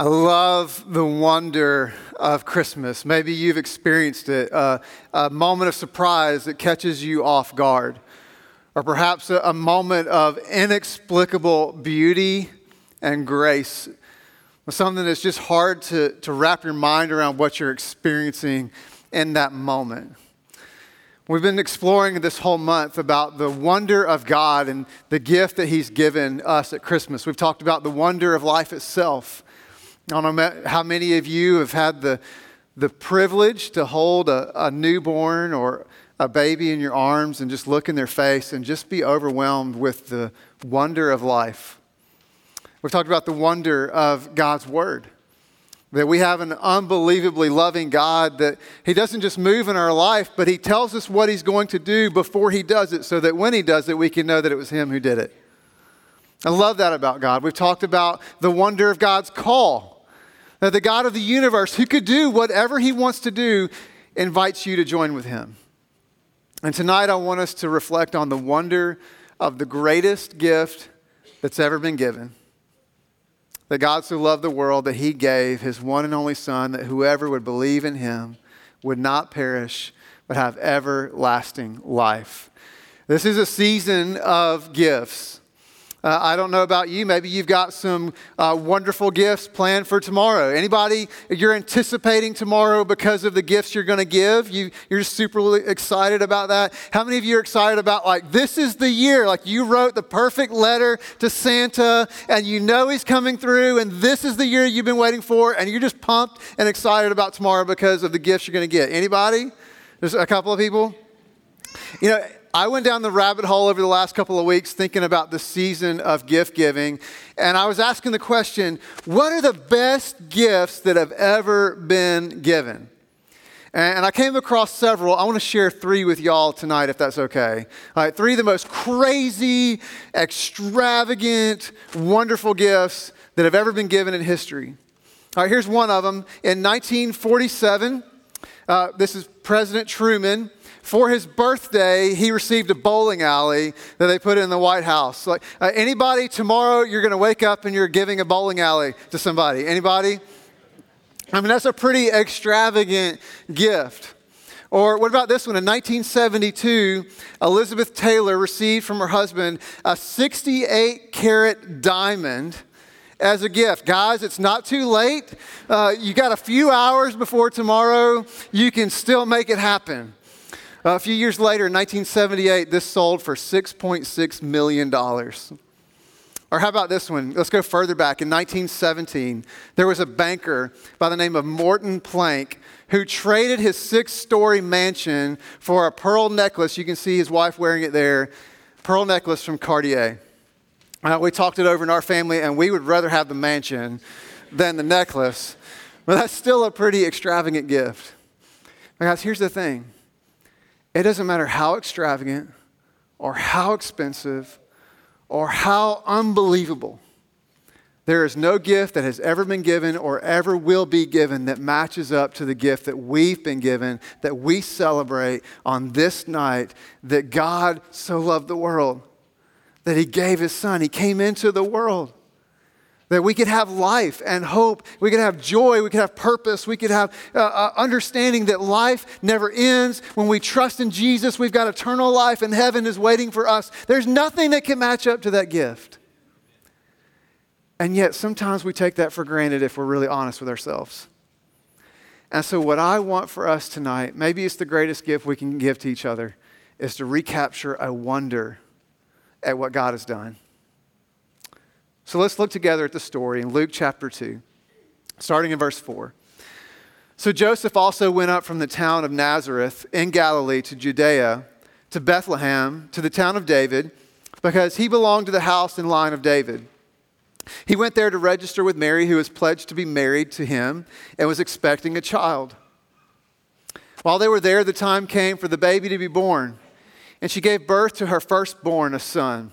I love the wonder of Christmas. Maybe you've experienced it uh, a moment of surprise that catches you off guard, or perhaps a, a moment of inexplicable beauty and grace. Something that's just hard to, to wrap your mind around what you're experiencing in that moment. We've been exploring this whole month about the wonder of God and the gift that He's given us at Christmas. We've talked about the wonder of life itself I don't know how many of you have had the, the privilege to hold a, a newborn or a baby in your arms and just look in their face and just be overwhelmed with the wonder of life. We've talked about the wonder of God's Word. That we have an unbelievably loving God, that He doesn't just move in our life, but He tells us what He's going to do before He does it, so that when He does it, we can know that it was Him who did it. I love that about God. We've talked about the wonder of God's call that the God of the universe, who could do whatever he wants to do, invites you to join with him. And tonight I want us to reflect on the wonder of the greatest gift that's ever been given. That God so loved the world that he gave his one and only Son, that whoever would believe in him would not perish, but have everlasting life. This is a season of gifts. Uh, I don't know about you. Maybe you've got some uh, wonderful gifts planned for tomorrow. Anybody, you're anticipating tomorrow because of the gifts you're going to give? You, you're super excited about that. How many of you are excited about like this is the year? Like you wrote the perfect letter to Santa, and you know he's coming through, and this is the year you've been waiting for, and you're just pumped and excited about tomorrow because of the gifts you're going to get. Anybody? There's a couple of people. You know, I went down the rabbit hole over the last couple of weeks thinking about the season of gift giving, and I was asking the question what are the best gifts that have ever been given? And I came across several. I want to share three with y'all tonight, if that's okay. All right, three of the most crazy, extravagant, wonderful gifts that have ever been given in history. All right, here's one of them. In 1947, uh, this is President Truman for his birthday, he received a bowling alley that they put in the White House. Like uh, anybody tomorrow, you're going to wake up and you're giving a bowling alley to somebody. Anybody? I mean, that's a pretty extravagant gift. Or what about this one? In 1972, Elizabeth Taylor received from her husband a 68 carat diamond as a gift. Guys, it's not too late. Uh, you got a few hours before tomorrow. You can still make it happen. A few years later, in 1978, this sold for $6.6 million. Or how about this one? Let's go further back. In 1917, there was a banker by the name of Morton Plant who traded his six story mansion for a pearl necklace. You can see his wife wearing it there. Pearl necklace from Cartier. Uh, we talked it over in our family, and we would rather have the mansion than the necklace. But that's still a pretty extravagant gift. But guys, here's the thing it doesn't matter how extravagant or how expensive or how unbelievable. There is no gift that has ever been given or ever will be given that matches up to the gift that we've been given, that we celebrate on this night, that God so loved the world, that He gave His Son. He came into the world that we could have life and hope. We could have joy. We could have purpose. We could have uh, uh, understanding that life never ends. When we trust in Jesus, we've got eternal life and heaven is waiting for us. There's nothing that can match up to that gift. And yet, sometimes we take that for granted if we're really honest with ourselves. And so, what I want for us tonight, maybe it's the greatest gift we can give to each other, is to recapture a wonder at what God has done. So let's look together at the story in Luke chapter 2, starting in verse 4. So Joseph also went up from the town of Nazareth in Galilee to Judea, to Bethlehem, to the town of David, because he belonged to the house and line of David. He went there to register with Mary, who was pledged to be married to him and was expecting a child. While they were there, the time came for the baby to be born, and she gave birth to her firstborn, a son.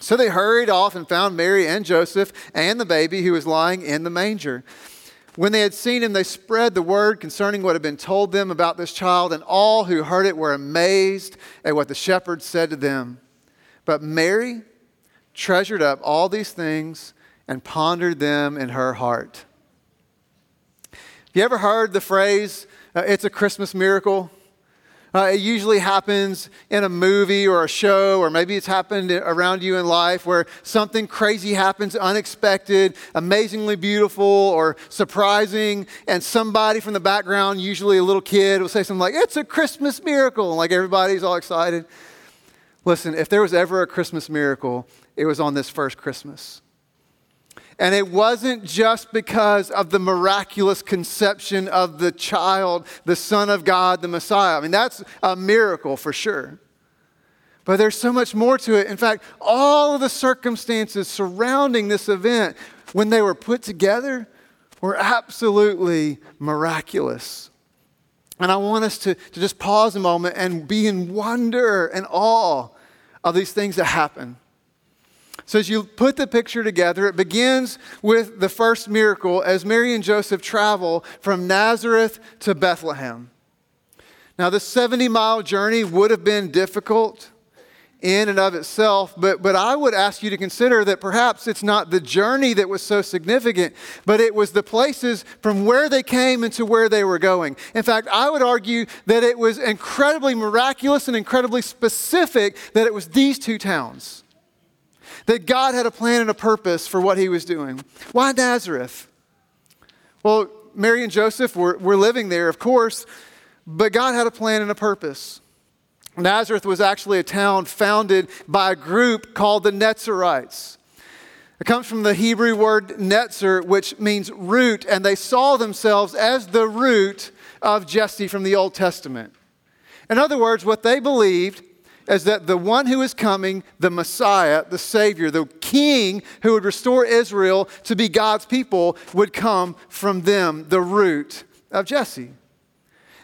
So they hurried off and found Mary and Joseph and the baby who was lying in the manger. When they had seen him, they spread the word concerning what had been told them about this child, and all who heard it were amazed at what the shepherds said to them. But Mary treasured up all these things and pondered them in her heart. Have you ever heard the phrase, uh, it's a Christmas miracle? Uh, it usually happens in a movie or a show, or maybe it's happened around you in life where something crazy happens, unexpected, amazingly beautiful, or surprising, and somebody from the background, usually a little kid, will say something like, It's a Christmas miracle, and like everybody's all excited. Listen, if there was ever a Christmas miracle, it was on this first Christmas. And it wasn't just because of the miraculous conception of the child, the Son of God, the Messiah. I mean, that's a miracle for sure. But there's so much more to it. In fact, all of the circumstances surrounding this event, when they were put together, were absolutely miraculous. And I want us to, to just pause a moment and be in wonder and awe of these things that happen. So, as you put the picture together, it begins with the first miracle as Mary and Joseph travel from Nazareth to Bethlehem. Now, the 70 mile journey would have been difficult in and of itself, but, but I would ask you to consider that perhaps it's not the journey that was so significant, but it was the places from where they came and to where they were going. In fact, I would argue that it was incredibly miraculous and incredibly specific that it was these two towns that God had a plan and a purpose for what he was doing. Why Nazareth? Well, Mary and Joseph were, were living there, of course, but God had a plan and a purpose. Nazareth was actually a town founded by a group called the Netzerites. It comes from the Hebrew word netzer, which means root, and they saw themselves as the root of Jesse from the Old Testament. In other words, what they believed is that the one who is coming, the Messiah, the Savior, the King who would restore Israel to be God's people, would come from them, the root of Jesse.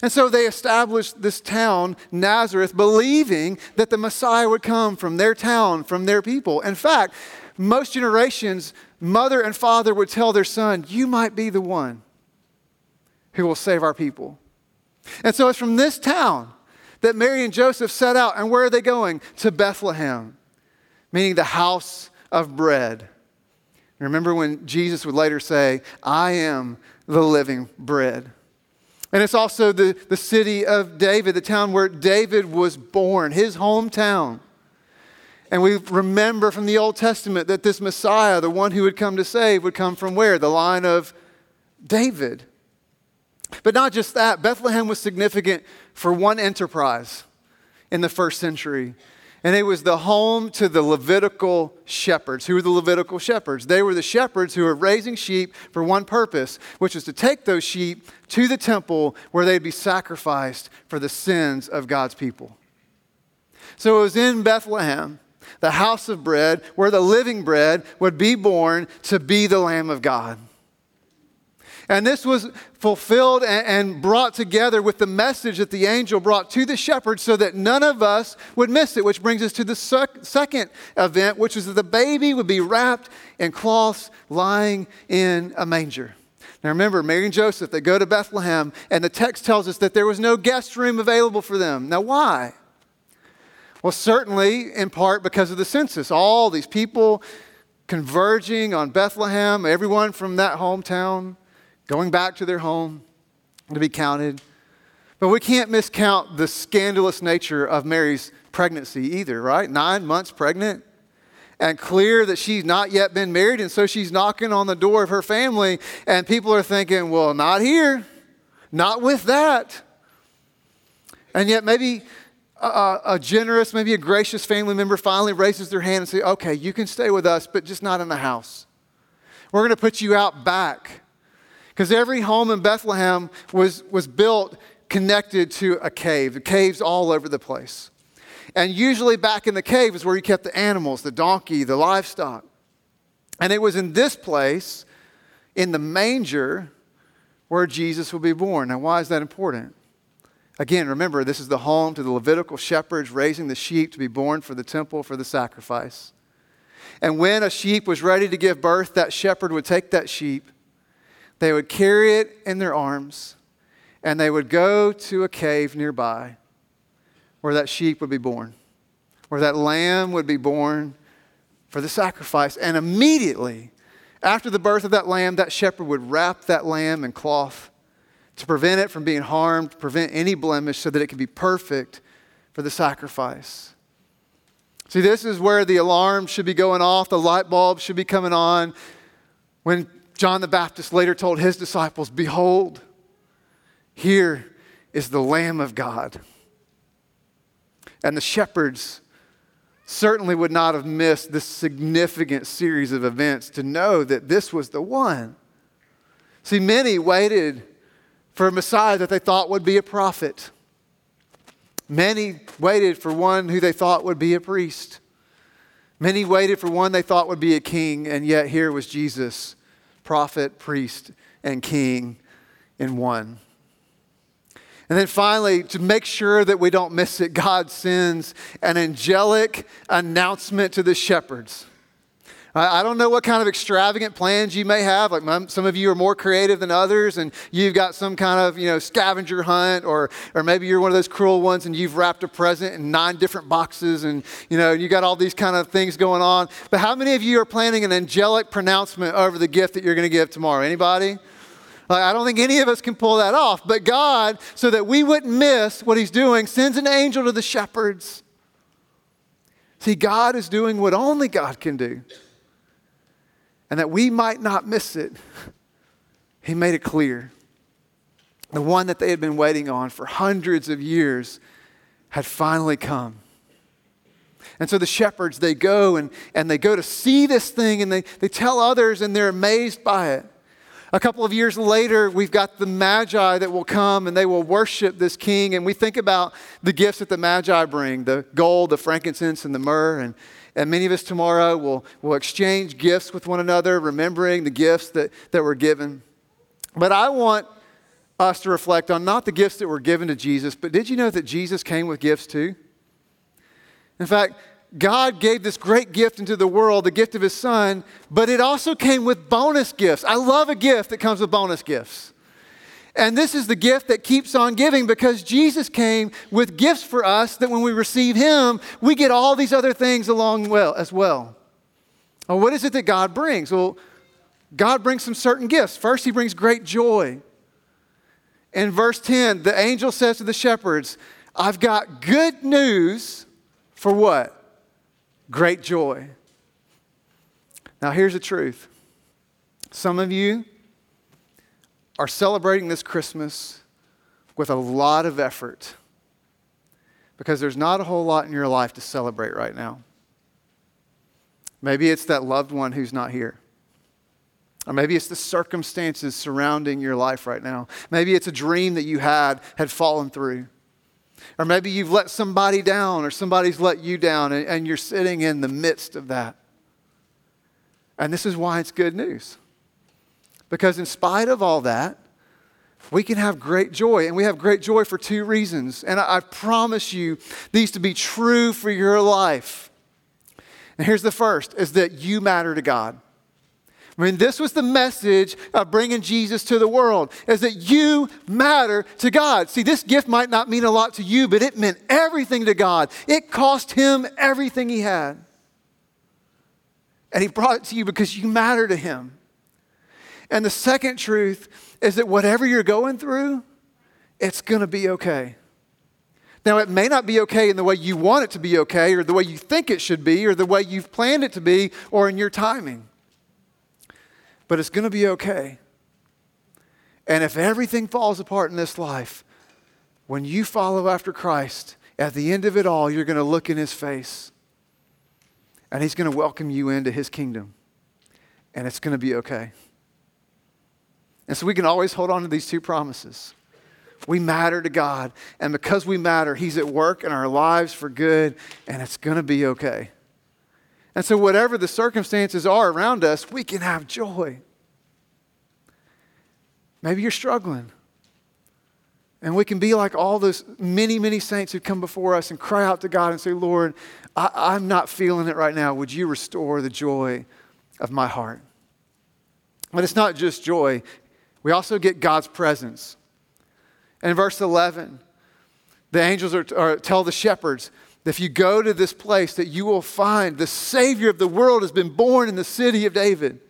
And so they established this town, Nazareth, believing that the Messiah would come from their town, from their people. In fact, most generations, mother and father would tell their son, You might be the one who will save our people. And so it's from this town that Mary and Joseph set out. And where are they going? To Bethlehem, meaning the house of bread. Remember when Jesus would later say, I am the living bread. And it's also the, the city of David, the town where David was born, his hometown. And we remember from the Old Testament that this Messiah, the one who would come to save, would come from where? The line of David. But not just that, Bethlehem was significant for one enterprise in the first century. And it was the home to the Levitical shepherds. Who were the Levitical shepherds? They were the shepherds who were raising sheep for one purpose, which was to take those sheep to the temple where they'd be sacrificed for the sins of God's people. So it was in Bethlehem, the house of bread, where the living bread would be born to be the Lamb of God. And this was fulfilled and, brought together with the message that the angel brought to the shepherds so that none of us would miss it, which brings us to the second event, which is that the baby would be wrapped in cloths lying in a manger. Now remember, Mary and Joseph, they go to Bethlehem, and the text tells us that there was no guest room available for them. Now, why? Well, certainly in part because of the census. All these people converging on Bethlehem, everyone from that hometown going back to their home to be counted. But we can't miscount the scandalous nature of Mary's pregnancy either, right? Nine months pregnant. and clear that she's not yet been married. And so she's knocking on the door of her family, and people are thinking, well, not here, not with that. And yet, maybe a, a, generous, maybe a gracious family member finally raises their hand and says, okay, you can stay with us, but just not in the house. We're going to put you out back. Because every home in Bethlehem was, was built connected to a cave. Caves all over the place. And usually back in the cave is where you kept the animals, the donkey, the livestock. And it was in this place, in the manger, where Jesus will be born. Now, why is that important? Again, remember, this is the home to the Levitical shepherds raising the sheep to be born for the temple for the sacrifice. And when a sheep was ready to give birth, that shepherd would take that sheep, they would carry it in their arms, and they would go to a cave nearby where that sheep would be born, where that lamb would be born for the sacrifice. And immediately after the birth of that lamb, that shepherd would wrap that lamb in cloth to prevent it from being harmed, to prevent any blemish, so that it could be perfect for the sacrifice. See, this is where the alarm should be going off, the light bulb should be coming on. When John the Baptist later told his disciples, Behold, here is the Lamb of God and the shepherds certainly would not have missed this significant series of events to know that this was the one. See, many waited for a Messiah that they thought would be a prophet. Many waited for one who they thought would be a priest. Many waited for one they thought would be a king, and yet here was Jesus, prophet, priest, and king in one. And then finally, to make sure that we don't miss it, God sends an angelic announcement to the shepherds. I don't know what kind of extravagant plans you may have. Like some of you are more creative than others, and you've got some kind of you know scavenger hunt, or or maybe you're one of those cruel ones and you've wrapped a present in nine different boxes, and you know you got all these kind of things going on. But how many of you are planning an angelic pronouncement over the gift that you're going to give tomorrow? Anybody? Like, I don't think any of us can pull that off. But God, so that we wouldn't miss what He's doing, sends an angel to the shepherds. See, God is doing what only God can do. And that we might not miss it, He made it clear. The one that they had been waiting on for hundreds of years had finally come. And so the shepherds, they go and, and they go to see this thing and they, they tell others and they're amazed by it. A couple of years later, we've got the Magi that will come and they will worship this king. And we think about the gifts that the Magi bring the gold, the frankincense, and the myrrh. And, and many of us tomorrow will, will exchange gifts with one another, remembering the gifts that, that were given. But I want us to reflect on not the gifts that were given to Jesus, but did you know that Jesus came with gifts too? In fact, God gave this great gift into the world, the gift of His Son, but it also came with bonus gifts. I love a gift that comes with bonus gifts. And this is the gift that keeps on giving because Jesus came with gifts for us that when we receive Him, we get all these other things along well as well. well what is it that God brings? Well, God brings some certain gifts. First, He brings great joy. In verse 10, the angel says to the shepherds, I've got good news for what? great joy. Now, here's the truth some of you are celebrating this Christmas with a lot of effort because there's not a whole lot in your life to celebrate right now. Maybe it's that loved one who's not here. Or maybe it's the circumstances surrounding your life right now. Maybe it's a dream that you had had fallen through. Or maybe you've let somebody down or somebody's let you down and, and you're sitting in the midst of that. And this is why it's good news. Because in spite of all that, we can have great joy. And we have great joy for two reasons. And I, I promise you these to be true for your life. And here's the first is that you matter to God. I mean, this was the message of bringing Jesus to the world, is that you matter to God. See, this gift might not mean a lot to you, but it meant everything to God. It cost him everything he had. And he brought it to you because you matter to him. And the second truth is that whatever you're going through, it's going to be okay. Now, it may not be okay in the way you want it to be okay, or the way you think it should be, or the way you've planned it to be, or in your timing. But it's going to be okay. And if everything falls apart in this life, when you follow after Christ, at the end of it all, you're going to look in his face and he's going to welcome you into his kingdom. And it's going to be okay. And so we can always hold on to these two promises. We matter to God, and because we matter, He's at work in our lives for good, and it's going to be okay. And so, whatever the circumstances are around us, we can have joy. Maybe you're struggling. And we can be like all those many, many saints who come before us and cry out to God and say, Lord, I, am not feeling it right now. Would you restore the joy of my heart? But it's not just joy, we also get God's presence. In verse 11, the angels are, are, tell the shepherds, that if you go to this place, that you will find the Savior of the world has been born in the city of David.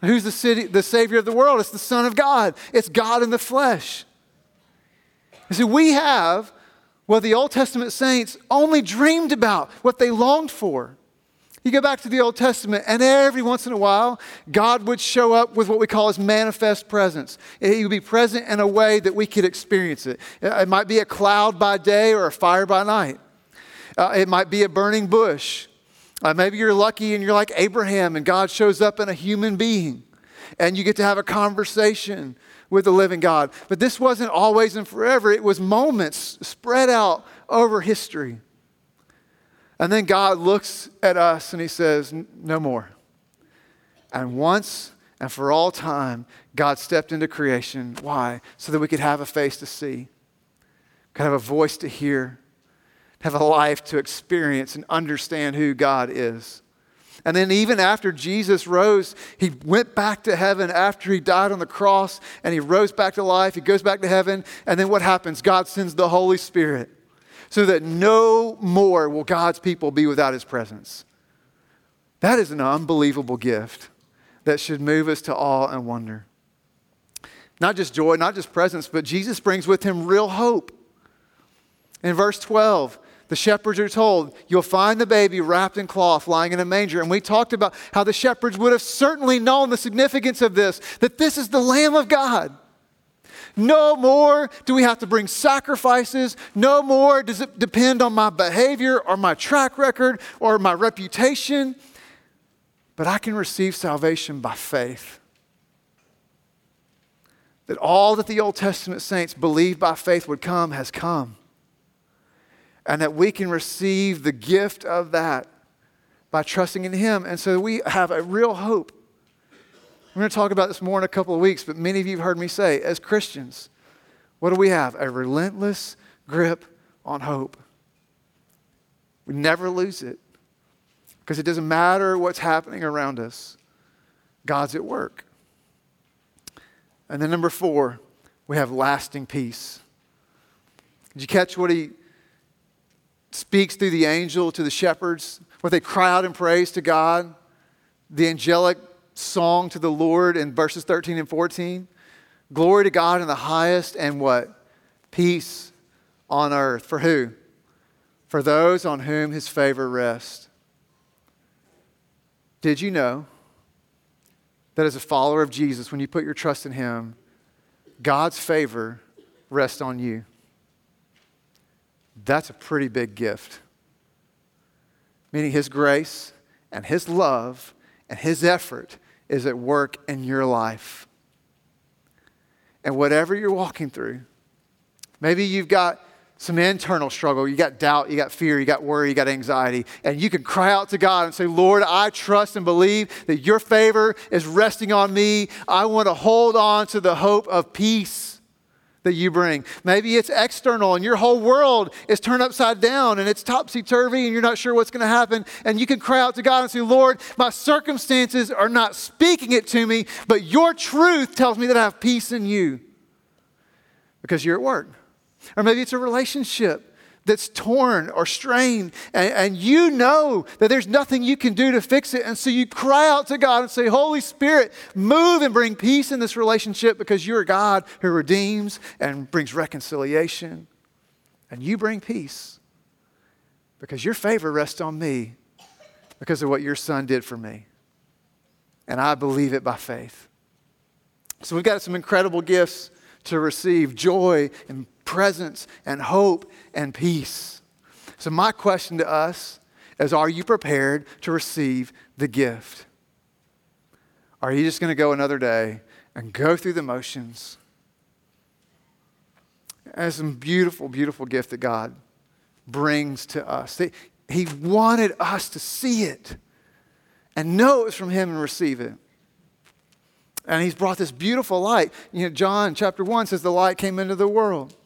Who's the city, the Savior of the world? It's the Son of God. It's God in the flesh. You see, we have what the Old Testament saints only dreamed about, what they longed for. You go back to the Old Testament, and every once in a while, God would show up with what we call his manifest presence. He would be present in a way that we could experience it. It might be a cloud by day or a fire by night, uh, it might be a burning bush. Uh, maybe you're lucky and you're like Abraham, and God shows up in a human being, and you get to have a conversation with the living God. But this wasn't always and forever, it was moments spread out over history. And then God looks at us and he says, No more. And once and for all time, God stepped into creation. Why? So that we could have a face to see, could have a voice to hear, have a life to experience and understand who God is. And then, even after Jesus rose, he went back to heaven after he died on the cross and he rose back to life. He goes back to heaven. And then what happens? God sends the Holy Spirit so that no more will God's people be without his presence. That is an unbelievable gift that should move us to awe and wonder. Not just joy, not just presence, but Jesus brings with him real hope. In verse 12, the shepherds are told, You'll find the baby wrapped in cloth lying in a manger. And we talked about how the shepherds would have certainly known the significance of this that this is the Lamb of God no more do we have to bring sacrifices. No more does it depend on my behavior or my track record or my reputation. But I can receive salvation by faith. That all that the Old Testament saints believed by faith would come has come. And that we can receive the gift of that by trusting in Him. And so we have a real hope we're going to talk about this more in a couple of weeks, but many of you have heard me say, as Christians, what do we have? A relentless grip on hope. We never lose it because it doesn't matter what's happening around us, God's at work. And then, number four, we have lasting peace. Did you catch what he speaks through the angel to the shepherds? What they cry out in praise to God? The angelic song to the Lord in verses 13 and 14. Glory to God in the highest and what? Peace on earth. For who? For those on whom his favor rests. Did you know that as a follower of Jesus, when you put your trust in him, God's favor rests on you? That's a pretty big gift. Meaning his grace and his love and his effort is at work in your life. And whatever you're walking through, maybe you've got some internal struggle, you got doubt, you got fear, you got worry, you got anxiety, and you can cry out to God and say, Lord, I trust and believe that your favor is resting on me. I want to hold on to the hope of peace that you bring. Maybe it's external and your whole world is turned upside down and it's topsy turvy and you're not sure what's going to happen. And you can cry out to God and say, Lord, my circumstances are not speaking it to me, but your truth tells me that I have peace in you because you're at work. Or maybe it's a relationship that's torn or strained, and, and, you know that there's nothing you can do to fix it. And so you cry out to God and say, Holy Spirit, move and bring peace in this relationship because you're God who redeems and brings reconciliation. and you bring peace because your favor rests on me because of what your son did for me. And I believe it by faith. So we've got some incredible gifts to receive joy and presence and hope and peace. So, my question to us is Are you prepared to receive the gift? Are you just going to go another day and go through the motions? It's a beautiful, beautiful gift that God brings to us. He wanted us to see it and know it was from Him and receive it. And He's brought this beautiful light. You know, John chapter 1 says the light came into the world.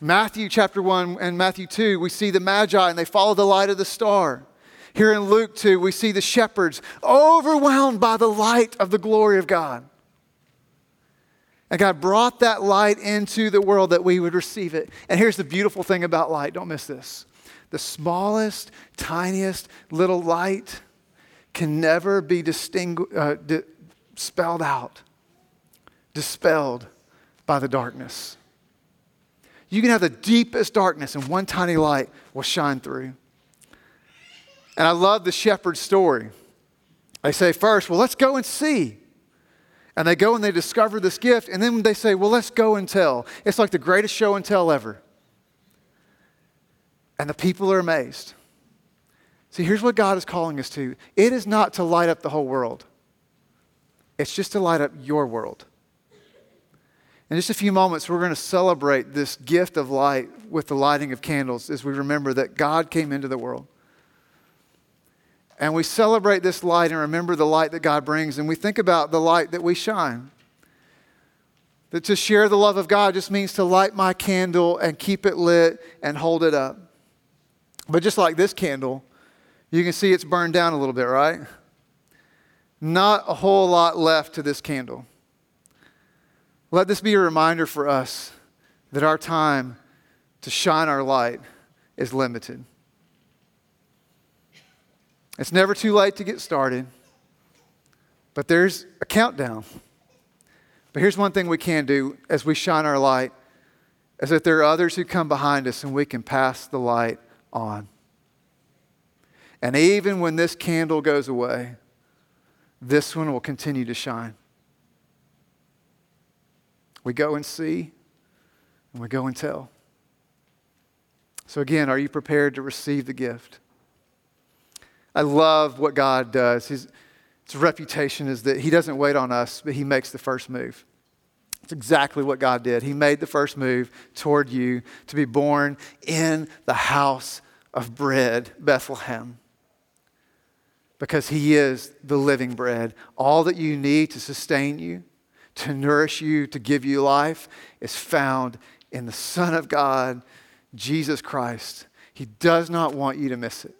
Matthew chapter 1 and Matthew 2, we see the Magi and they follow the light of the star. Here in Luke 2, we see the shepherds overwhelmed by the light of the glory of God. And God brought that light into the world that we would receive it. And here's the beautiful thing about light don't miss this. The smallest, tiniest little light can never be distingu- uh, di- spelled out, dispelled by the darkness. You can have the deepest darkness, and one tiny light will shine through. And I love the shepherd's story. They say, first, well, let's go and see. And they go and they discover this gift, and then they say, well, let's go and tell. It's like the greatest show and tell ever. And the people are amazed. See, here's what God is calling us to it is not to light up the whole world, it's just to light up your world. In just a few moments, we're going to celebrate this gift of light with the lighting of candles as we remember that God came into the world. And we celebrate this light and remember the light that God brings, and we think about the light that we shine. That to share the love of God just means to light my candle and keep it lit and hold it up. But just like this candle, you can see it's burned down a little bit, right? Not a whole lot left to this candle. Let this be a reminder for us that our time to shine our light is limited. It's never too late to get started, but there's a countdown. But here's one thing we can do as we shine our light is that there are others who come behind us and we can pass the light on. And even when this candle goes away, this one will continue to shine. We go and see, and we go and tell. So, again, are you prepared to receive the gift? I love what God does. His, his reputation is that He doesn't wait on us, but He makes the first move. It's exactly what God did. He made the first move toward you to be born in the house of bread, Bethlehem. Because He is the living bread. All that you need to sustain you, to nourish you, to give you life, is found in the Son of God, Jesus Christ. He does not want you to miss it.